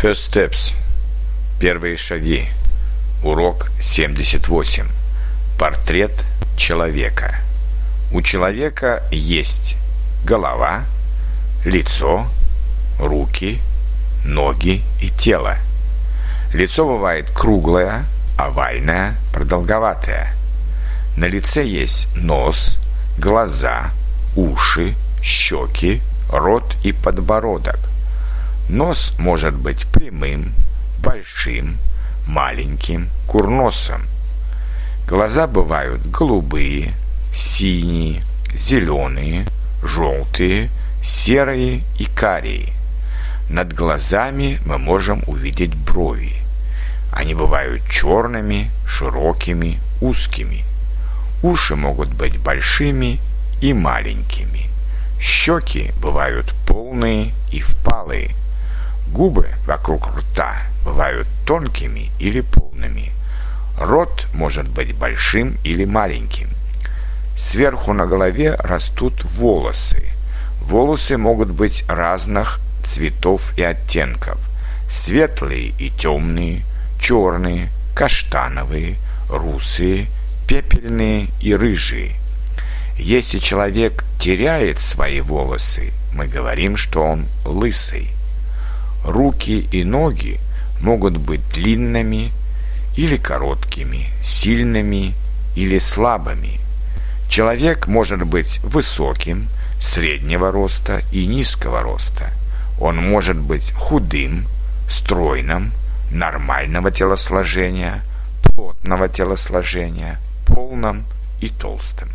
First Steps. Первые шаги. Урок 78. Портрет человека. У человека есть голова, лицо, руки, ноги и тело. Лицо бывает круглое, овальное, продолговатое. На лице есть нос, глаза, уши, щеки, рот и подбородок. Нос может быть прямым, большим, маленьким, курносом. Глаза бывают голубые, синие, зеленые, желтые, серые и карие. Над глазами мы можем увидеть брови. Они бывают черными, широкими, узкими. Уши могут быть большими и маленькими. Щеки бывают полные и впалые. Губы вокруг рта бывают тонкими или полными. Рот может быть большим или маленьким. Сверху на голове растут волосы. Волосы могут быть разных цветов и оттенков. Светлые и темные, черные, каштановые, русые, пепельные и рыжие. Если человек теряет свои волосы, мы говорим, что он лысый. Руки и ноги могут быть длинными или короткими, сильными или слабыми. Человек может быть высоким, среднего роста и низкого роста. Он может быть худым, стройным, нормального телосложения, плотного телосложения, полным и толстым.